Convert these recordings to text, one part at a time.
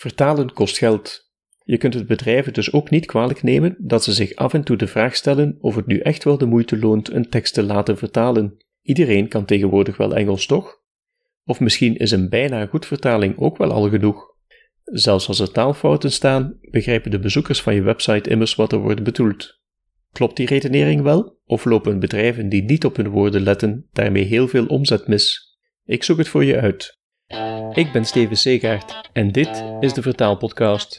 Vertalen kost geld. Je kunt het bedrijven dus ook niet kwalijk nemen dat ze zich af en toe de vraag stellen of het nu echt wel de moeite loont een tekst te laten vertalen. Iedereen kan tegenwoordig wel Engels, toch? Of misschien is een bijna goed vertaling ook wel al genoeg. Zelfs als er taalfouten staan, begrijpen de bezoekers van je website immers wat er wordt bedoeld. Klopt die redenering wel? Of lopen bedrijven die niet op hun woorden letten daarmee heel veel omzet mis? Ik zoek het voor je uit. Ik ben Steven Segaert en dit is de Vertaalpodcast.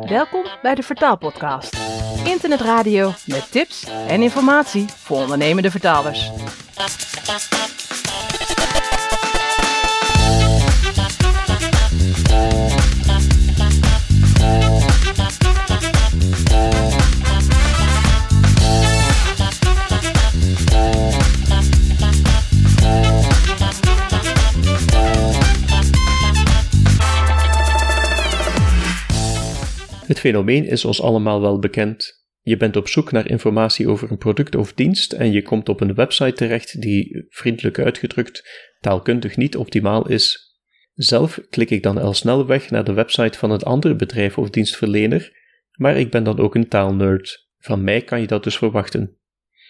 Welkom bij de Vertaalpodcast. Internetradio met tips en informatie voor ondernemende vertalers. Het fenomeen is ons allemaal wel bekend. Je bent op zoek naar informatie over een product of dienst en je komt op een website terecht die, vriendelijk uitgedrukt, taalkundig niet optimaal is. Zelf klik ik dan al snel weg naar de website van een ander bedrijf of dienstverlener, maar ik ben dan ook een taalnerd. Van mij kan je dat dus verwachten.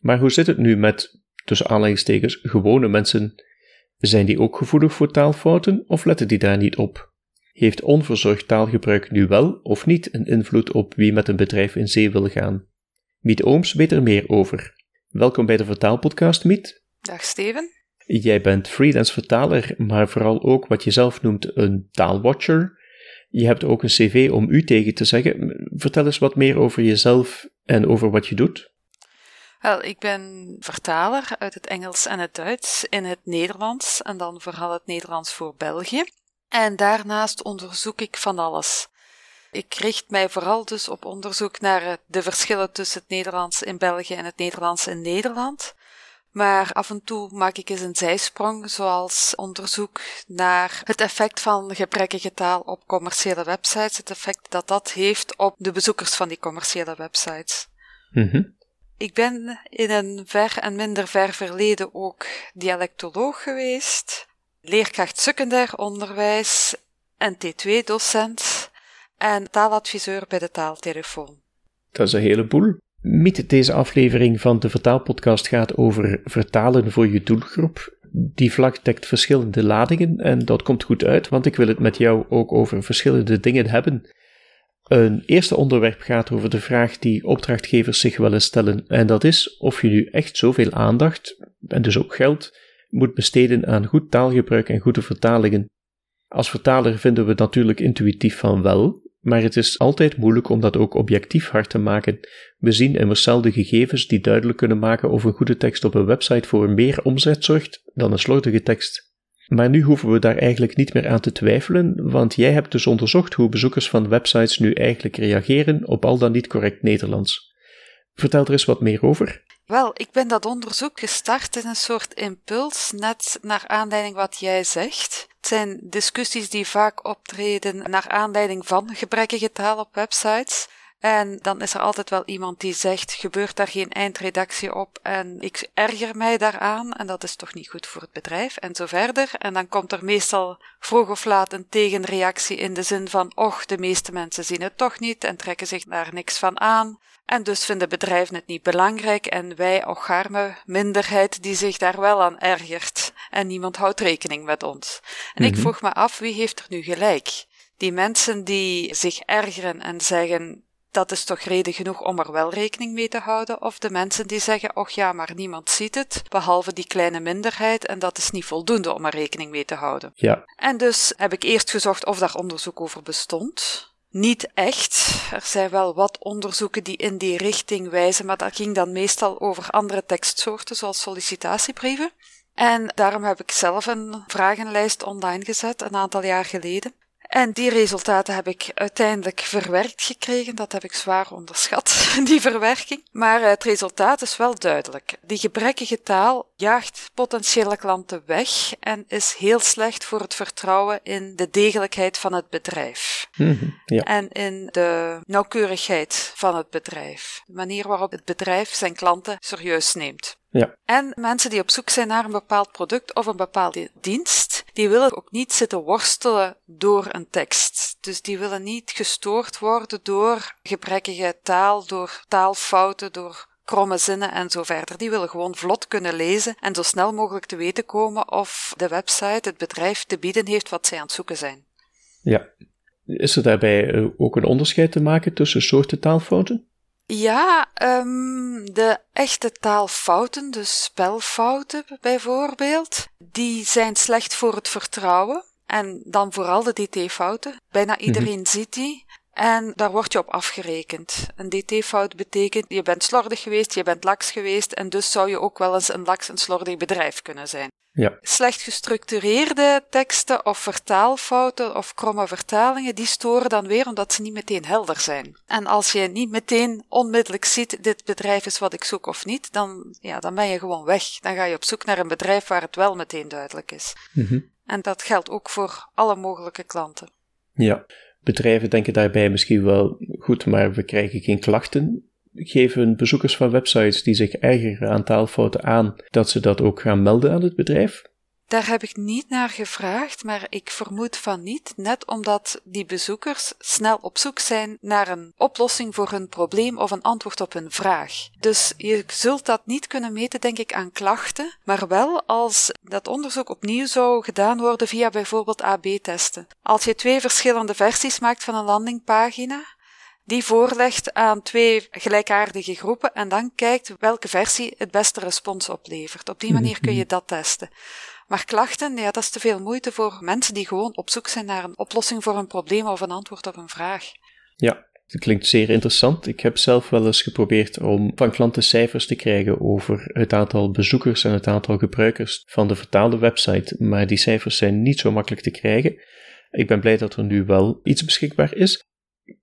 Maar hoe zit het nu met, tussen aanleidingstekens, gewone mensen? Zijn die ook gevoelig voor taalfouten of letten die daar niet op? Heeft onverzorgd taalgebruik nu wel of niet een invloed op wie met een bedrijf in zee wil gaan? Miet Ooms weet er meer over. Welkom bij de Vertaalpodcast, Miet. Dag Steven. Jij bent freelance vertaler, maar vooral ook wat je zelf noemt een taalwatcher. Je hebt ook een cv om u tegen te zeggen. Vertel eens wat meer over jezelf en over wat je doet. Wel, ik ben vertaler uit het Engels en het Duits in het Nederlands en dan vooral het Nederlands voor België. En daarnaast onderzoek ik van alles. Ik richt mij vooral dus op onderzoek naar de verschillen tussen het Nederlands in België en het Nederlands in Nederland. Maar af en toe maak ik eens een zijsprong, zoals onderzoek naar het effect van gebrekkige taal op commerciële websites, het effect dat dat heeft op de bezoekers van die commerciële websites. Mm Ik ben in een ver en minder ver verleden ook dialectoloog geweest leerkracht secundair onderwijs en T2-docent en taaladviseur bij de taaltelefoon. Dat is een heleboel. Miet, deze aflevering van de Vertaalpodcast gaat over vertalen voor je doelgroep. Die vlag dekt verschillende ladingen en dat komt goed uit, want ik wil het met jou ook over verschillende dingen hebben. Een eerste onderwerp gaat over de vraag die opdrachtgevers zich wel eens stellen, en dat is of je nu echt zoveel aandacht, en dus ook geld, moet besteden aan goed taalgebruik en goede vertalingen. Als vertaler vinden we natuurlijk intuïtief van wel, maar het is altijd moeilijk om dat ook objectief hard te maken. We zien immers zelden gegevens die duidelijk kunnen maken of een goede tekst op een website voor meer omzet zorgt dan een slordige tekst. Maar nu hoeven we daar eigenlijk niet meer aan te twijfelen, want jij hebt dus onderzocht hoe bezoekers van websites nu eigenlijk reageren op al dan niet correct Nederlands. Vertel er eens wat meer over. Wel, ik ben dat onderzoek gestart in een soort impuls, net naar aanleiding wat jij zegt. Het zijn discussies die vaak optreden naar aanleiding van gebrekkige taal op websites. En dan is er altijd wel iemand die zegt: gebeurt daar geen eindredactie op? En ik erger mij daaraan, en dat is toch niet goed voor het bedrijf, en zo verder. En dan komt er meestal vroeg of laat een tegenreactie in de zin van: och, de meeste mensen zien het toch niet en trekken zich daar niks van aan. En dus vinden bedrijven het niet belangrijk en wij, ocharme minderheid, die zich daar wel aan ergert. En niemand houdt rekening met ons. En ik mhm. vroeg me af, wie heeft er nu gelijk? Die mensen die zich ergeren en zeggen, dat is toch reden genoeg om er wel rekening mee te houden, of de mensen die zeggen, och ja, maar niemand ziet het, behalve die kleine minderheid, en dat is niet voldoende om er rekening mee te houden. Ja. En dus heb ik eerst gezocht of daar onderzoek over bestond. Niet echt. Er zijn wel wat onderzoeken die in die richting wijzen, maar dat ging dan meestal over andere tekstsoorten, zoals sollicitatiebrieven. En daarom heb ik zelf een vragenlijst online gezet een aantal jaar geleden. En die resultaten heb ik uiteindelijk verwerkt gekregen. Dat heb ik zwaar onderschat, die verwerking. Maar het resultaat is wel duidelijk. Die gebrekkige taal jaagt potentiële klanten weg en is heel slecht voor het vertrouwen in de degelijkheid van het bedrijf. Mhm, ja. En in de nauwkeurigheid van het bedrijf. De manier waarop het bedrijf zijn klanten serieus neemt. Ja. En mensen die op zoek zijn naar een bepaald product of een bepaalde dienst, die willen ook niet zitten worstelen door een tekst. Dus die willen niet gestoord worden door gebrekkige taal, door taalfouten, door kromme zinnen en zo verder. Die willen gewoon vlot kunnen lezen en zo snel mogelijk te weten komen of de website, het bedrijf, te bieden heeft wat zij aan het zoeken zijn. Ja. Is er daarbij eh, ook een onderscheid te maken tussen soorten taalfouten? Ja, um, de echte taalfouten, de spelfouten bijvoorbeeld, die zijn slecht voor het vertrouwen. En dan vooral de dt-fouten. Bijna mhm. iedereen ziet die. En daar word je op afgerekend. Een dt-fout betekent je bent slordig geweest, je bent laks geweest en dus zou je ook wel eens een laks en slordig bedrijf kunnen zijn. Ja. Slecht gestructureerde teksten of vertaalfouten of kromme vertalingen, die storen dan weer omdat ze niet meteen helder zijn. En als je niet meteen onmiddellijk ziet, dit bedrijf is wat ik zoek of niet, dan, ja, dan ben je gewoon weg. Dan ga je op zoek naar een bedrijf waar het wel meteen duidelijk is. Mm En dat geldt ook voor alle mogelijke klanten. Ja. Bedrijven denken daarbij misschien wel, goed, maar we krijgen geen klachten. Geven bezoekers van websites die zich ergeren aan taalfouten aan dat ze dat ook gaan melden aan het bedrijf? Daar heb ik niet naar gevraagd, maar ik vermoed van niet, net omdat die bezoekers snel op zoek zijn naar een oplossing voor hun probleem of een antwoord op hun vraag. Dus je zult dat niet kunnen meten, denk ik, aan klachten, maar wel als dat onderzoek opnieuw zou gedaan worden via bijvoorbeeld AB-testen. Als je twee verschillende versies maakt van een landingpagina, die voorlegt aan twee gelijkaardige groepen en dan kijkt welke versie het beste respons oplevert. Op die manier kun je dat testen. Maar klachten, ja, dat is te veel moeite voor mensen die gewoon op zoek zijn naar een oplossing voor een probleem of een antwoord op een vraag. Ja, dat klinkt zeer interessant. Ik heb zelf wel eens geprobeerd om van klanten cijfers te krijgen over het aantal bezoekers en het aantal gebruikers van de vertaalde website, maar die cijfers zijn niet zo makkelijk te krijgen. Ik ben blij dat er nu wel iets beschikbaar is.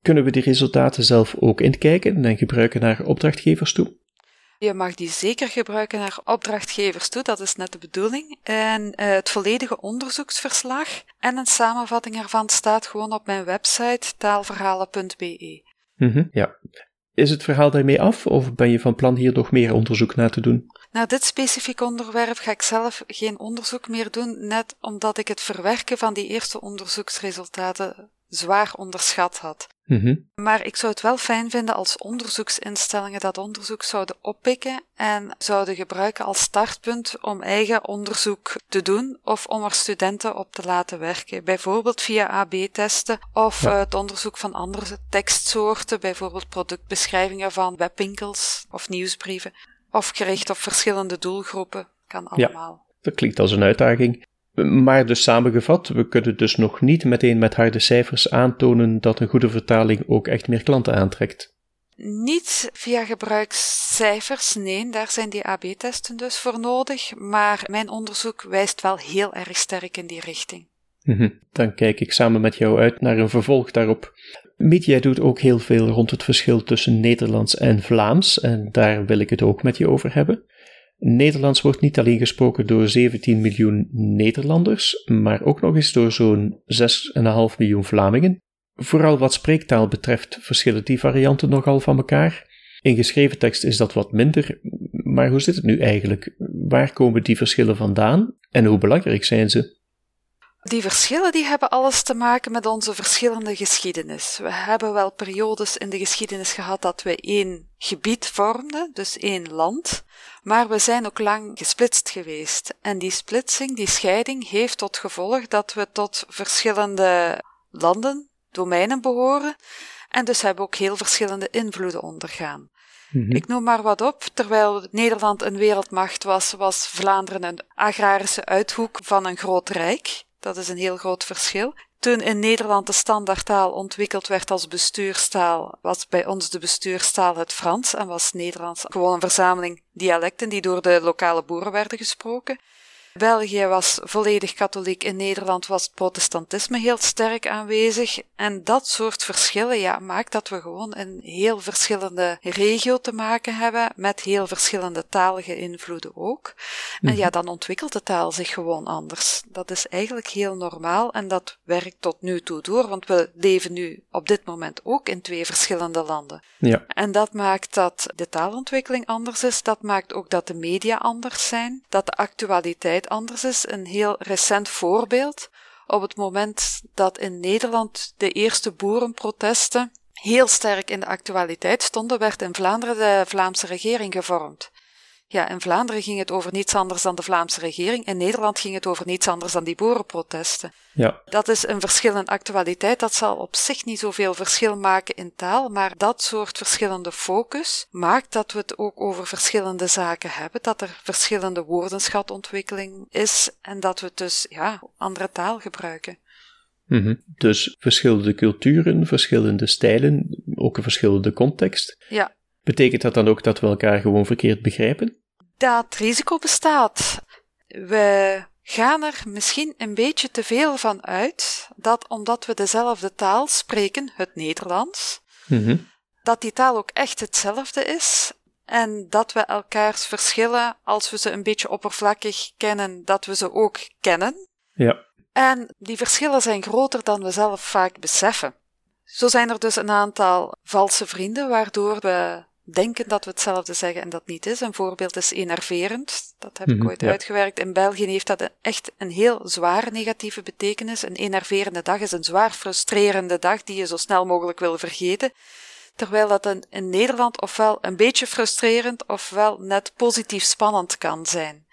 Kunnen we die resultaten zelf ook inkijken en gebruiken naar opdrachtgevers toe? Je mag die zeker gebruiken naar opdrachtgevers toe, dat is net de bedoeling. En uh, het volledige onderzoeksverslag en een samenvatting ervan staat gewoon op mijn website taalverhalen.be. Mm ja. Is het verhaal daarmee af of ben je van plan hier nog meer onderzoek naar te doen? Naar dit specifiek onderwerp ga ik zelf geen onderzoek meer doen, net omdat ik het verwerken van die eerste onderzoeksresultaten zwaar onderschat had. Mhm. Maar ik zou het wel fijn vinden als onderzoeksinstellingen dat onderzoek zouden oppikken en zouden gebruiken als startpunt om eigen onderzoek te doen of om er studenten op te laten werken. Bijvoorbeeld via AB-testen of het onderzoek van andere tekstsoorten, bijvoorbeeld productbeschrijvingen van webwinkels of nieuwsbrieven, of gericht op verschillende doelgroepen. Kan allemaal. Ja, dat klinkt als een uitdaging. Maar dus samengevat, we kunnen dus nog niet meteen met harde cijfers aantonen dat een goede vertaling ook echt meer klanten aantrekt. Niet via gebruikscijfers, nee, daar zijn die AB-testen dus voor nodig, maar mijn onderzoek wijst wel heel erg sterk in die richting. Mhm. Dan kijk ik samen met jou uit naar een vervolg daarop. Media doet ook heel veel rond het verschil tussen Nederlands en Vlaams, en daar wil ik het ook met je over hebben. Nederlands wordt niet alleen gesproken door 17 miljoen Nederlanders, maar ook nog eens door zo'n 6,5 miljoen Vlamingen. Vooral wat spreektaal betreft verschillen die varianten nogal van elkaar. In geschreven tekst is dat wat minder, maar hoe zit het nu eigenlijk? Waar komen die verschillen vandaan en hoe belangrijk zijn ze? Die verschillen die hebben alles te maken met onze verschillende geschiedenis. We hebben wel periodes in de geschiedenis gehad dat we één gebied vormden, dus één land, maar we zijn ook lang gesplitst geweest. En die splitsing, die scheiding, heeft tot gevolg dat we tot verschillende landen, domeinen behoren, en dus hebben ook heel verschillende invloeden ondergaan. Mhm. Ik noem maar wat op. Terwijl Nederland een wereldmacht was, was Vlaanderen een agrarische uithoek van een groot rijk. Dat is een heel groot verschil. Toen in Nederland de standaardtaal ontwikkeld werd als bestuurstaal, was bij ons de bestuurstaal het Frans en was Nederlands gewoon een verzameling dialecten die door de lokale boeren werden gesproken. België was volledig katholiek, in Nederland was het protestantisme heel sterk aanwezig. En dat soort verschillen ja, maakt dat we gewoon een heel verschillende regio te maken hebben, met heel verschillende talige invloeden ook. En ja, mhm. dan ontwikkelt de taal zich gewoon anders. Dat is eigenlijk heel normaal en dat werkt tot nu toe door, want we leven nu op dit moment ook in twee verschillende landen. Ja. En dat maakt dat de taalontwikkeling anders is, dat maakt ook dat de media anders zijn, dat de actualiteit anders is. Een heel recent voorbeeld. op het moment dat in Nederland de eerste boerenprotesten heel sterk in de actualiteit stonden, werd in Vlaanderen de Vlaamse regering gevormd. Ja, in Vlaanderen ging het over niets anders dan de Vlaamse regering. In Nederland ging het over niets anders dan die boerenprotesten. Ja. Dat is een verschil in actualiteit. Dat zal op zich niet zoveel verschil maken in taal, maar dat soort verschillende focus maakt dat we het ook over verschillende zaken hebben, dat er verschillende woordenschatontwikkeling is en dat we dus ja, andere taal gebruiken. Mhm. Dus verschillende culturen, verschillende stijlen, ook een verschillende context. Ja. Betekent dat dan ook dat we elkaar gewoon verkeerd begrijpen? Dat risico bestaat. We gaan er misschien een beetje te veel van uit dat omdat we dezelfde taal spreken, het Nederlands, Mhm. dat die taal ook echt hetzelfde is en dat we elkaars verschillen, als we ze een beetje oppervlakkig kennen, dat we ze ook kennen. Ja. En die verschillen zijn groter dan we zelf vaak beseffen. Zo zijn er dus een aantal valse vrienden, waardoor we denken dat we hetzelfde zeggen en dat niet is. Een voorbeeld is enerverend. Dat heb ik Mhm, ooit ja. uitgewerkt. In België heeft dat een- echt een heel zware negatieve betekenis. Een enerverende dag is een zwaar frustrerende dag die je zo snel mogelijk wil vergeten. Terwijl dat een, in Nederland ofwel een beetje frustrerend ofwel net positief spannend kan zijn.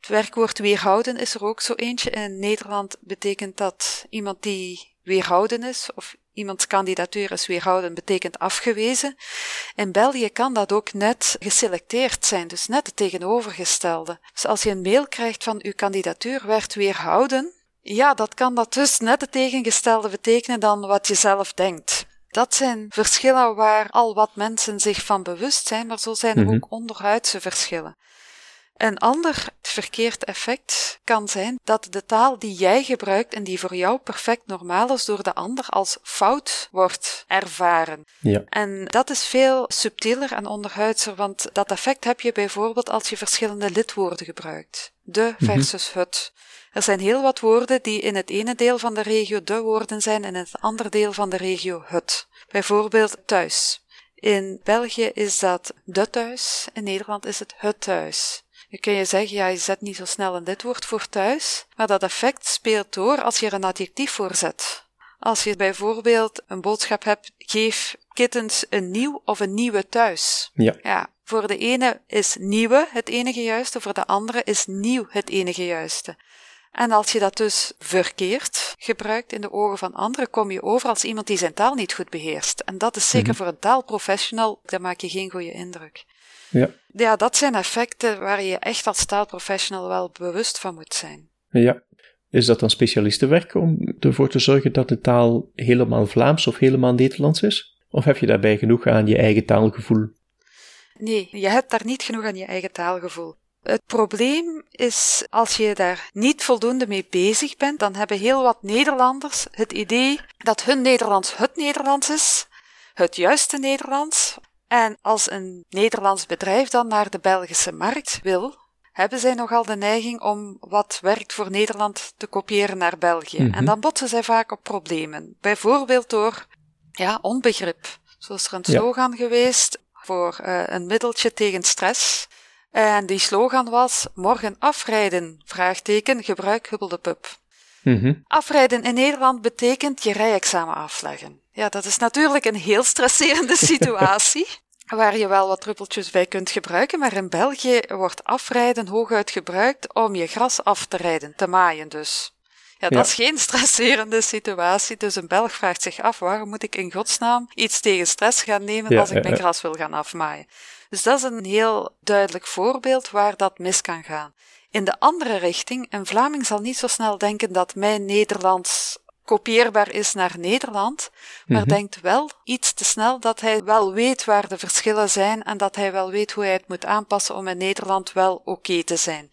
Het werkwoord weerhouden is er ook zo eentje. In Nederland betekent dat iemand die weerhouden is, of iemands kandidatuur is weerhouden, betekent afgewezen. In België kan dat ook net geselecteerd zijn, dus net het tegenovergestelde. Dus als je een mail krijgt van uw kandidatuur werd weerhouden, ja, dat kan dat dus net het tegengestelde betekenen dan wat je zelf denkt. Dat zijn verschillen waar al wat mensen zich van bewust zijn, maar zo zijn er Mhm. ook onderhuidse verschillen. Een ander verkeerd effect kan zijn dat de taal die jij gebruikt en die voor jou perfect normaal is, door de ander als fout wordt ervaren. Ja. En dat is veel subtieler en onderhuidser, want dat effect heb je bijvoorbeeld als je verschillende lidwoorden gebruikt. De versus het. Er zijn heel wat woorden die in het ene deel van de regio de woorden zijn en in het andere deel van de regio het. Bijvoorbeeld thuis. In België is dat de thuis, in Nederland is het het thuis. Je kun je zeggen, ja, je zet niet zo snel een lidwoord voor thuis, maar dat effect speelt door als je er een adjectief voor zet. Als je bijvoorbeeld een boodschap hebt, geef kittens een nieuw of een nieuwe thuis. Ja. Ja, voor de ene is nieuwe het enige juiste, voor de andere is nieuw het enige juiste. En als je dat dus verkeerd gebruikt in de ogen van anderen, kom je over als iemand die zijn taal niet goed beheerst. En dat is zeker Mhm. voor een taalprofessional, daar maak je geen goede indruk. Ja. Ja, dat zijn effecten waar je echt als taalprofessional wel bewust van moet zijn. Ja. Is dat dan specialistenwerk om ervoor te zorgen dat de taal helemaal Vlaams of helemaal Nederlands is? Of heb je daarbij genoeg aan je eigen taalgevoel? Nee, je hebt daar niet genoeg aan je eigen taalgevoel. Het probleem is, als je daar niet voldoende mee bezig bent, dan hebben heel wat Nederlanders het idee dat hun Nederlands het Nederlands is, het juiste Nederlands. En als een Nederlands bedrijf dan naar de Belgische markt wil, hebben zij nogal de neiging om wat werkt voor Nederland te kopiëren naar België. Mhm. En dan botsen zij vaak op problemen. Bijvoorbeeld door ja, onbegrip. Zo is er een Ja. slogan geweest voor eh, een middeltje tegen stress. En die slogan was: morgen afrijden, vraagteken, gebruik Mhm. Afrijden in Nederland betekent je rijexamen afleggen. Ja, dat is natuurlijk een heel stresserende situatie, waar je wel wat druppeltjes bij kunt gebruiken, maar in België wordt afrijden hooguit gebruikt om je gras af te rijden, te maaien dus. Ja, dat Ja. is geen stresserende situatie, dus een Belg vraagt zich af, waarom moet ik in godsnaam iets tegen stress gaan nemen Ja, als ik mijn gras wil gaan afmaaien? Dus dat is een heel duidelijk voorbeeld waar dat mis kan gaan. In de andere richting, een Vlaming zal niet zo snel denken dat mijn Nederlands kopieerbaar is naar Nederland, maar Mhm. denkt wel iets te snel dat hij wel weet waar de verschillen zijn en dat hij wel weet hoe hij het moet aanpassen om in Nederland wel oké te zijn.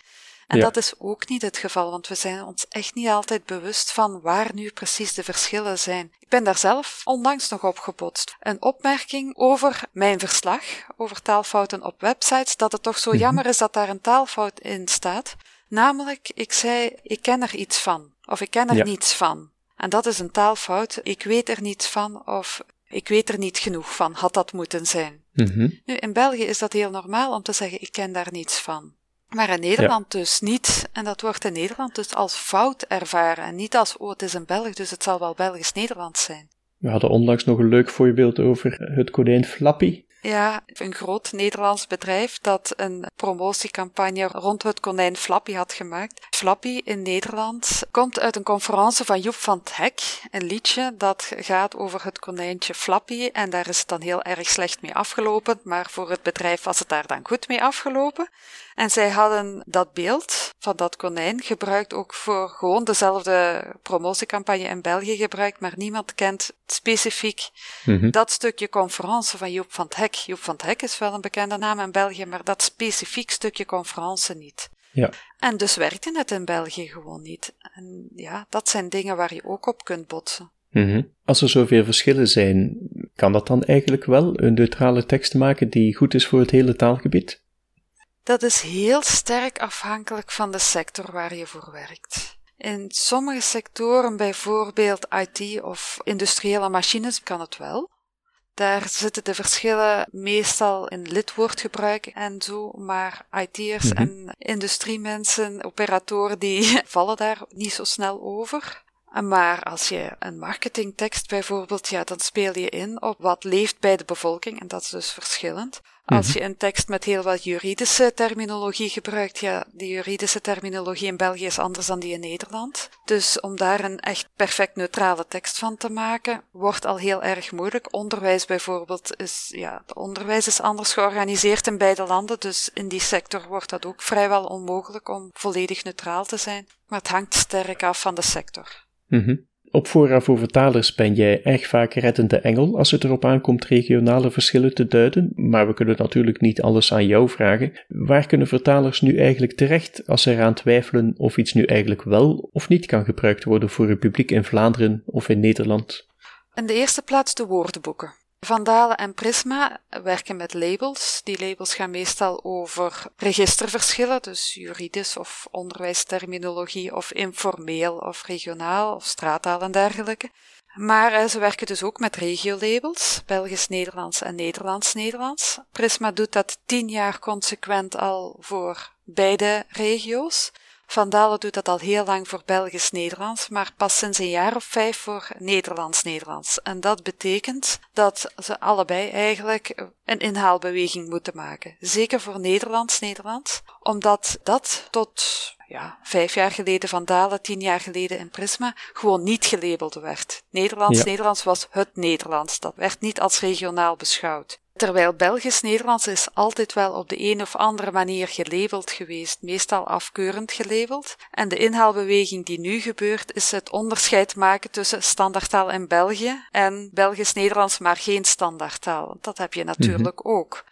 En Ja. dat is ook niet het geval, want we zijn ons echt niet altijd bewust van waar nu precies de verschillen zijn. Ik ben daar zelf onlangs nog op gebotst. Een opmerking over mijn verslag, over taalfouten op websites, dat het toch zo Mhm. jammer is dat daar een taalfout in staat. Namelijk, ik zei, ik ken er iets van, of ik ken er Ja. niets van. En dat is een taalfout. Ik weet er niets van, of ik weet er niet genoeg van, had dat moeten zijn. Mhm. Nu, in België is dat heel normaal om te zeggen, ik ken daar niets van. Maar in Nederland dus niet. En dat wordt in Nederland dus als fout ervaren. En niet als, oh, het is een Belg, dus het zal wel Belgisch-Nederlands zijn. We hadden onlangs nog een leuk voorbeeld over het konijn Flappy. Ja, een groot Nederlands bedrijf dat een promotiecampagne rond het konijn Flappy had gemaakt. Flappy in Nederland komt uit een conferentie van Joep van het Hek, een liedje dat gaat over het konijntje Flappy en daar is het dan heel erg slecht mee afgelopen, maar voor het bedrijf was het daar dan goed mee afgelopen. En zij hadden dat beeld van dat konijn gebruikt ook voor gewoon dezelfde promotiecampagne in België gebruikt, maar niemand kent specifiek Mhm. dat stukje conferentie van Joep van het Hek. Joep van het Hek is wel een bekende naam in België, maar dat specifiek stukje conferentie niet. Ja. En dus werkte het in België gewoon niet. En ja, dat zijn dingen waar je ook op kunt botsen. Mhm. Als er zoveel verschillen zijn, kan dat dan eigenlijk wel een neutrale tekst maken die goed is voor het hele taalgebied? Dat is heel sterk afhankelijk van de sector waar je voor werkt. In sommige sectoren, bijvoorbeeld IT of industriële machines, kan het wel. Daar zitten de verschillen meestal in lidwoordgebruik en zo, maar IT'ers Mhm. en industriemensen, operatoren, die vallen daar niet zo snel over. Maar als je een marketingtekst bijvoorbeeld, ja, dan speel je in op wat leeft bij de bevolking, en dat is dus verschillend. Als je een tekst met heel wat juridische terminologie gebruikt, ja, die juridische terminologie in België is anders dan die in Nederland. Dus om daar een echt perfect neutrale tekst van te maken, wordt al heel erg moeilijk. Onderwijs bijvoorbeeld is, ja, het onderwijs is anders georganiseerd in beide landen, dus in die sector wordt dat ook vrijwel onmogelijk om volledig neutraal te zijn. Maar het hangt sterk af van de sector. Mhm. Op fora voor vertalers ben jij erg vaak reddende engel als het erop aankomt regionale verschillen te duiden, maar we kunnen natuurlijk niet alles aan jou vragen. Waar kunnen vertalers nu eigenlijk terecht als ze eraan twijfelen of iets nu eigenlijk wel of niet kan gebruikt worden voor het publiek in Vlaanderen of in Nederland? In de eerste plaats de woordenboeken. Van Dalen en Prisma werken met labels. Die labels gaan meestal over registerverschillen, dus juridisch of onderwijsterminologie of informeel of regionaal of straattaal en dergelijke. Maar eh, ze werken dus ook met regiolabels, Belgisch-Nederlands en Nederlands-Nederlands. Prisma doet dat tien jaar consequent al voor beide regio's. Van Dalen doet dat al heel lang voor Belgisch-Nederlands, maar pas sinds een jaar of vijf voor Nederlands-Nederlands. En dat betekent dat ze allebei eigenlijk een inhaalbeweging moeten maken. Zeker voor Nederlands-Nederlands, omdat dat tot ja, vijf jaar geleden Van Dalen, tien jaar geleden in Prisma, gewoon niet gelabeld werd. Nederlands-Nederlands was het Nederlands. Dat werd niet als regionaal beschouwd. Terwijl Belgisch-Nederlands is altijd wel op de een of andere manier gelabeld geweest, meestal afkeurend gelabeld. En de inhaalbeweging die nu gebeurt, is het onderscheid maken tussen standaardtaal in België en Belgisch-Nederlands, maar geen standaardtaal. Dat heb je natuurlijk ook.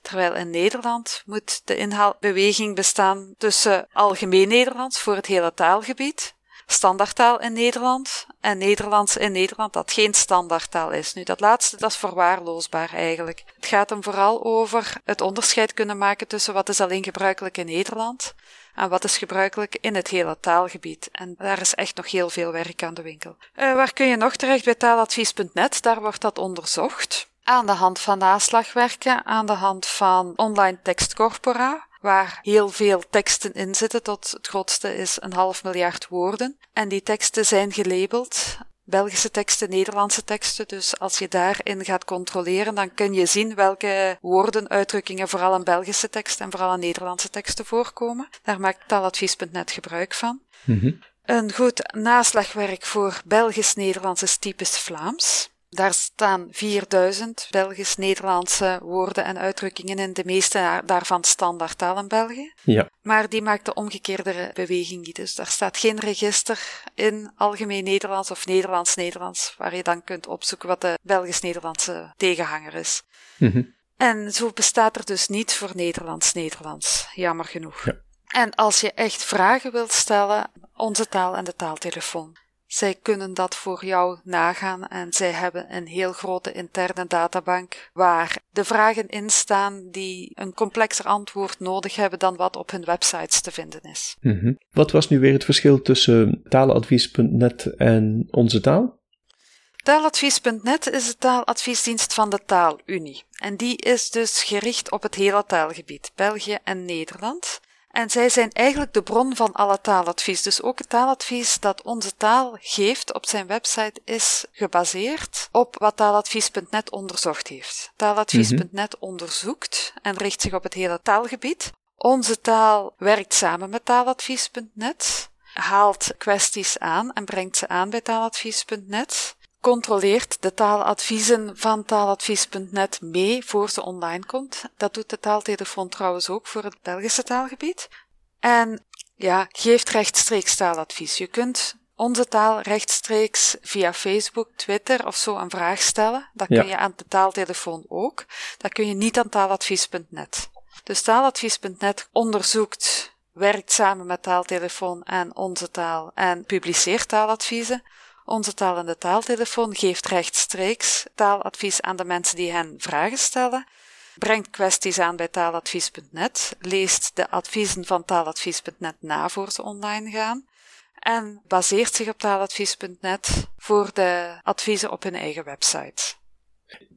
Terwijl in Nederland moet de inhaalbeweging bestaan tussen algemeen Nederlands voor het hele taalgebied, standaardtaal in Nederland en Nederlands in Nederland dat geen standaardtaal is. Nu, dat laatste dat is verwaarloosbaar eigenlijk. Het gaat hem vooral over het onderscheid kunnen maken tussen wat is alleen gebruikelijk in Nederland en wat is gebruikelijk in het hele taalgebied. En daar is echt nog heel veel werk aan de winkel. Uh, waar kun je nog terecht bij taaladvies.net? Daar wordt dat onderzocht. Aan de hand van naslagwerken, aan de hand van online tekstcorpora, waar heel veel teksten in zitten, tot het grootste is een half miljard woorden. En die teksten zijn gelabeld. Belgische teksten, Nederlandse teksten. Dus als je daarin gaat controleren, dan kun je zien welke woorden, uitdrukkingen vooral in Belgische teksten en vooral in Nederlandse teksten voorkomen. Daar maakt taaladvies.net gebruik van. Mhm. Een goed naslagwerk voor Belgisch-Nederlands is typisch Vlaams. Daar staan 4000 Belgisch-Nederlandse woorden en uitdrukkingen in, de meeste daarvan standaardtaal in België. Ja. Maar die maakt de omgekeerde beweging niet. Dus daar staat geen register in algemeen Nederlands of Nederlands-Nederlands, waar je dan kunt opzoeken wat de Belgisch-Nederlandse tegenhanger is. Mhm. En zo bestaat er dus niet voor Nederlands-Nederlands, jammer genoeg. Ja. En als je echt vragen wilt stellen, onze taal en de taaltelefoon. Zij kunnen dat voor jou nagaan en zij hebben een heel grote interne databank waar de vragen in staan die een complexer antwoord nodig hebben dan wat op hun websites te vinden is. Mhm. Wat was nu weer het verschil tussen taaladvies.net en onze taal? Taaladvies.net is de taaladviesdienst van de Taalunie. En die is dus gericht op het hele taalgebied, België en Nederland. En zij zijn eigenlijk de bron van alle taaladvies. Dus ook het taaladvies dat onze taal geeft op zijn website is gebaseerd op wat taaladvies.net onderzocht heeft. Taaladvies.net onderzoekt en richt zich op het hele taalgebied. Onze taal werkt samen met taaladvies.net, haalt kwesties aan en brengt ze aan bij taaladvies.net controleert de taaladviezen van taaladvies.net mee voor ze online komt. Dat doet de taaltelefoon trouwens ook voor het Belgische taalgebied. En ja, geeft rechtstreeks taaladvies. Je kunt onze taal rechtstreeks via Facebook, Twitter of zo een vraag stellen. Dat kun je aan de taaltelefoon ook. Dat kun je niet aan taaladvies.net. Dus taaladvies.net onderzoekt, werkt samen met taaltelefoon en onze taal en publiceert taaladviezen. Onze talende taaltelefoon geeft rechtstreeks taaladvies aan de mensen die hen vragen stellen, brengt kwesties aan bij taaladvies.net, leest de adviezen van taaladvies.net na voor ze online gaan en baseert zich op taaladvies.net voor de adviezen op hun eigen website.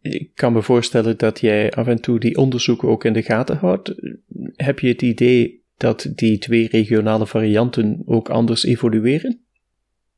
Ik kan me voorstellen dat jij af en toe die onderzoeken ook in de gaten houdt. Heb je het idee dat die twee regionale varianten ook anders evolueren?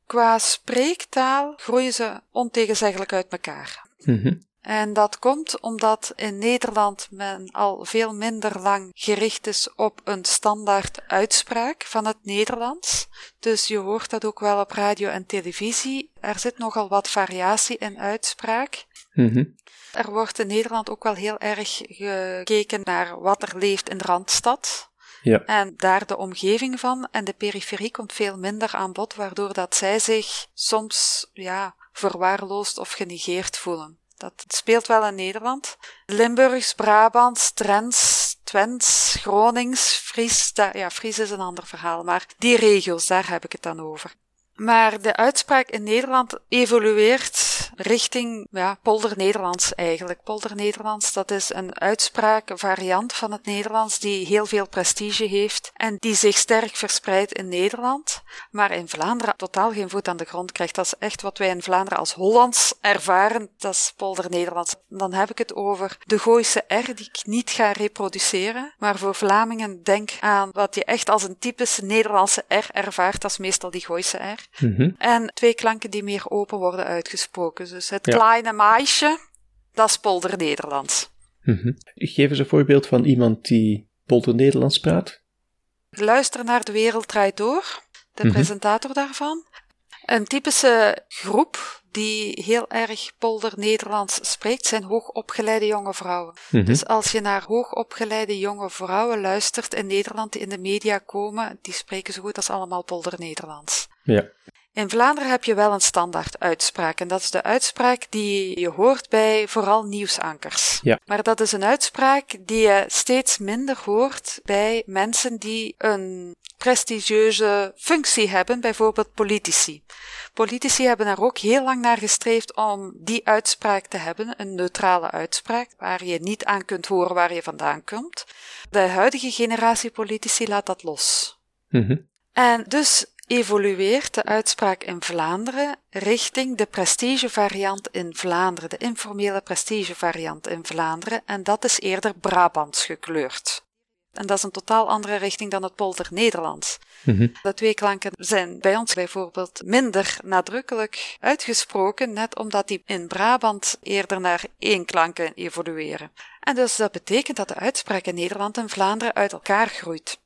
Qua spreektaal groeien ze ontegenzeggelijk uit elkaar. Mhm. En dat komt omdat in Nederland men al veel minder lang gericht is op een standaard uitspraak van het Nederlands. Dus je hoort dat ook wel op radio en televisie. Er zit nogal wat variatie in uitspraak. Mhm. Er wordt in Nederland ook wel heel erg gekeken naar wat er leeft in Randstad. Ja. En daar de omgeving van en de periferie komt veel minder aan bod, waardoor dat zij zich soms ja, verwaarloosd of genegeerd voelen. Dat speelt wel in Nederland. Limburgs, Brabants, Trents, Twents, Gronings, Fries, ja, Fries is een ander verhaal, maar die regio's, daar heb ik het dan over. Maar de uitspraak in Nederland evolueert richting ja, polder-Nederlands eigenlijk. Polder-Nederlands, dat is een uitspraak, een variant van het Nederlands die heel veel prestige heeft en die zich sterk verspreidt in Nederland, maar in Vlaanderen totaal geen voet aan de grond krijgt. Dat is echt wat wij in Vlaanderen als Hollands ervaren, dat is polder-Nederlands. Dan heb ik het over de Gooise R die ik niet ga reproduceren, maar voor Vlamingen denk aan wat je echt als een typische Nederlandse R ervaart, dat is meestal die Gooise R. Mhm. En twee klanken die meer open worden uitgesproken. Dus het Ja. kleine meisje, dat is polder-Nederlands. Mhm. Geef eens een voorbeeld van iemand die polder Nederlands praat. Luister naar De Wereld Draait Door, de Mhm. presentator daarvan. Een typische groep die heel erg polder-Nederlands spreekt, zijn hoogopgeleide jonge vrouwen. Mhm. Dus als je naar hoogopgeleide jonge vrouwen luistert in Nederland die in de media komen, die spreken zo goed als allemaal polder-Nederlands. Ja. In Vlaanderen heb je wel een standaard uitspraak. En dat is de uitspraak die je hoort bij vooral nieuwsankers. Ja. Maar dat is een uitspraak die je steeds minder hoort bij mensen die een prestigieuze functie hebben, bijvoorbeeld politici. Politici hebben daar ook heel lang naar gestreefd om die uitspraak te hebben, een neutrale uitspraak, waar je niet aan kunt horen waar je vandaan komt. De huidige generatie politici laat dat los. Mhm. En dus evolueert de uitspraak in Vlaanderen richting de prestigevariant in Vlaanderen, de informele prestigevariant in Vlaanderen, en dat is eerder Brabants gekleurd. En dat is een totaal andere richting dan het polder-Nederlands. Mhm. De twee klanken zijn bij ons bijvoorbeeld minder nadrukkelijk uitgesproken, net omdat die in Brabant eerder naar één klanken evolueren. En dus dat betekent dat de uitspraak in Nederland en Vlaanderen uit elkaar groeit.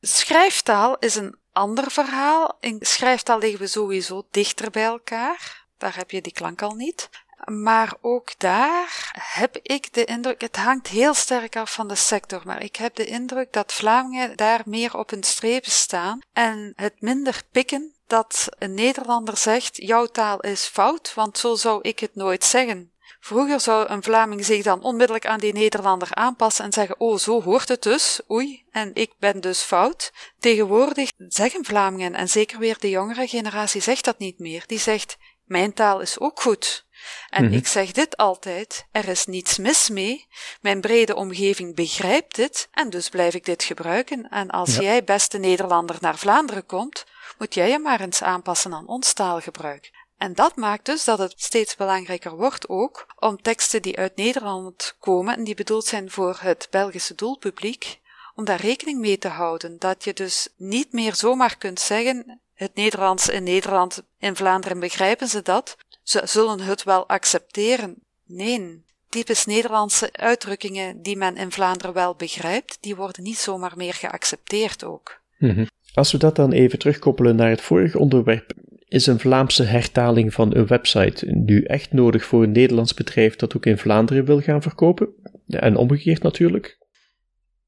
Schrijftaal is een ander verhaal. In schrijftaal liggen we sowieso dichter bij elkaar. Daar heb je die klank al niet. Maar ook daar heb ik de indruk, het hangt heel sterk af van de sector, maar ik heb de indruk dat Vlamingen daar meer op hun strepen staan en het minder pikken dat een Nederlander zegt, jouw taal is fout, want zo zou ik het nooit zeggen. Vroeger zou een Vlaming zich dan onmiddellijk aan die Nederlander aanpassen en zeggen: Oh, zo hoort het dus, oei, en ik ben dus fout. Tegenwoordig zeggen Vlamingen, en zeker weer de jongere generatie zegt dat niet meer. Die zegt: Mijn taal is ook goed. En Mhm. ik zeg dit altijd: er is niets mis mee. Mijn brede omgeving begrijpt dit en dus blijf ik dit gebruiken. En als Ja. jij, beste Nederlander, naar Vlaanderen komt, moet jij je maar eens aanpassen aan ons taalgebruik. En dat maakt dus dat het steeds belangrijker wordt ook om teksten die uit Nederland komen en die bedoeld zijn voor het Belgische doelpubliek, om daar rekening mee te houden. Dat je dus niet meer zomaar kunt zeggen, het Nederlands in Nederland, in Vlaanderen begrijpen ze dat, ze zullen het wel accepteren. Nee, typisch Nederlandse uitdrukkingen die men in Vlaanderen wel begrijpt, die worden niet zomaar meer geaccepteerd ook. Mhm. Als we dat dan even terugkoppelen naar het vorige onderwerp, is een Vlaamse hertaling van een website nu echt nodig voor een Nederlands bedrijf dat ook in Vlaanderen wil gaan verkopen? En omgekeerd natuurlijk.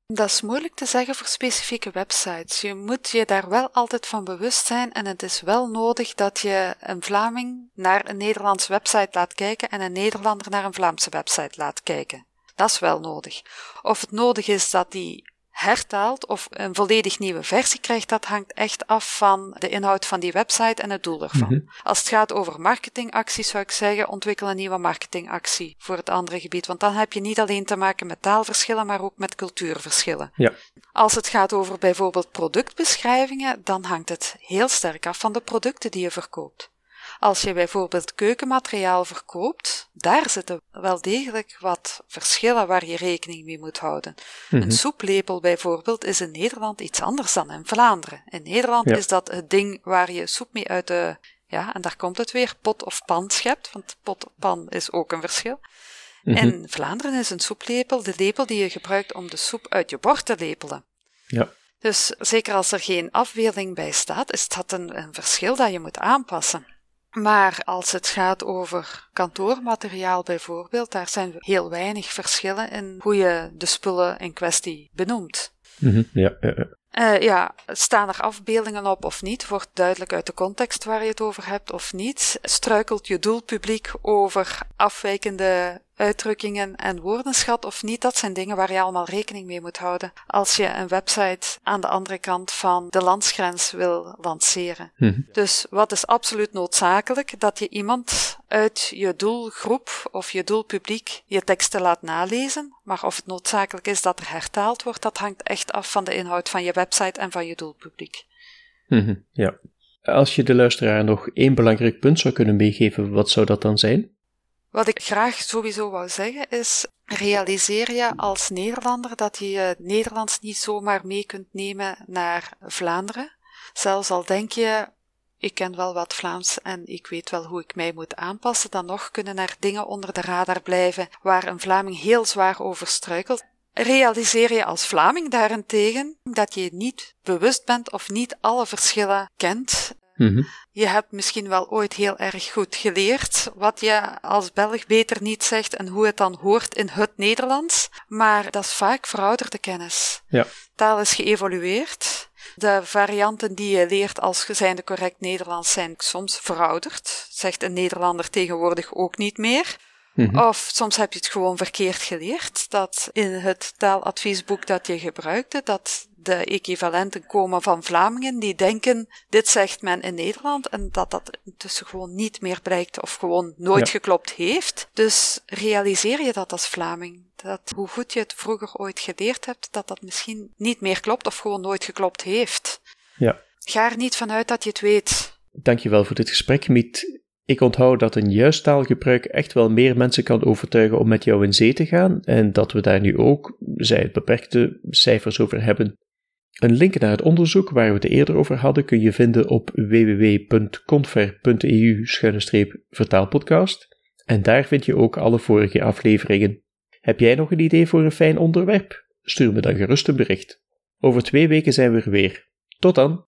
Dat is moeilijk te zeggen voor specifieke websites. Je moet je daar wel altijd van bewust zijn en het is wel nodig dat je een Vlaming naar een Nederlandse website laat kijken en een Nederlander naar een Vlaamse website laat kijken. Dat is wel nodig. Of het nodig is dat die hertaalt of een volledig nieuwe versie krijgt, dat hangt echt af van de inhoud van die website en het doel ervan. Mhm. Als het gaat over marketingacties, zou ik zeggen, ontwikkel een nieuwe marketingactie voor het andere gebied. Want dan heb je niet alleen te maken met taalverschillen, maar ook met cultuurverschillen. Ja. Als het gaat over bijvoorbeeld productbeschrijvingen, dan hangt het heel sterk af van de producten die je verkoopt. Als je bijvoorbeeld keukenmateriaal verkoopt, daar zitten wel degelijk wat verschillen waar je rekening mee moet houden. Een mhm. soeplepel bijvoorbeeld is in Nederland iets anders dan in Vlaanderen. In Nederland is dat het ding waar je soep mee uit de, ja, en daar komt het weer, pot of pan schept, want pot of pan is ook een verschil. Mhm. In Vlaanderen is een soeplepel de lepel die je gebruikt om de soep uit je bord te lepelen. Ja. Dus zeker als er geen afbeelding bij staat, is dat een, een verschil dat je moet aanpassen. Maar als het gaat over kantoormateriaal bijvoorbeeld, daar zijn heel weinig verschillen in hoe je de spullen in kwestie benoemt. Mm ja, ja, ja. Uh, ja, staan er afbeeldingen op of niet? Wordt duidelijk uit de context waar je het over hebt of niet? Struikelt je doelpubliek over afwijkende uitdrukkingen en woordenschat of niet? Dat zijn dingen waar je allemaal rekening mee moet houden als je een website aan de andere kant van de landsgrens wil lanceren. Mhm. Dus wat is absoluut noodzakelijk? Dat je iemand uit je doelgroep of je doelpubliek je teksten laat nalezen. Maar of het noodzakelijk is dat er hertaald wordt, dat hangt echt af van de inhoud van je website en van je doelpubliek. Mhm, ja. Als je de luisteraar nog één belangrijk punt zou kunnen meegeven, wat zou dat dan zijn? Wat ik graag sowieso wou zeggen is, realiseer je als Nederlander dat je je Nederlands niet zomaar mee kunt nemen naar Vlaanderen. Zelfs al denk je, ik ken wel wat Vlaams en ik weet wel hoe ik mij moet aanpassen, dan nog kunnen er dingen onder de radar blijven waar een Vlaming heel zwaar over struikelt. Realiseer je als Vlaming daarentegen dat je niet bewust bent of niet alle verschillen kent. Mhm. Je hebt misschien wel ooit heel erg goed geleerd wat je als Belg beter niet zegt en hoe het dan hoort in het Nederlands, maar dat is vaak verouderde kennis. Ja. Taal is geëvolueerd. De varianten die je leert als zijnde correct Nederlands zijn soms verouderd, zegt een Nederlander tegenwoordig ook niet meer. Mhm. Of soms heb je het gewoon verkeerd geleerd, dat in het taaladviesboek dat je gebruikte, dat de equivalenten komen van Vlamingen die denken, dit zegt men in Nederland, en dat dat intussen gewoon niet meer blijkt of gewoon nooit geklopt heeft. Dus realiseer je dat als Vlaming, dat hoe goed je het vroeger ooit geleerd hebt, dat dat misschien niet meer klopt of gewoon nooit geklopt heeft. Ja. Ga er niet vanuit dat je het weet. Dankjewel voor dit gesprek, Miet. Ik onthoud dat een juist taalgebruik echt wel meer mensen kan overtuigen om met jou in zee te gaan en dat we daar nu ook, zij het beperkte cijfers over hebben. Een link naar het onderzoek waar we het eerder over hadden kun je vinden op www.confer.eu-vertaalpodcast en daar vind je ook alle vorige afleveringen. Heb jij nog een idee voor een fijn onderwerp? Stuur me dan gerust een bericht. Over twee weken zijn we er weer. Tot dan!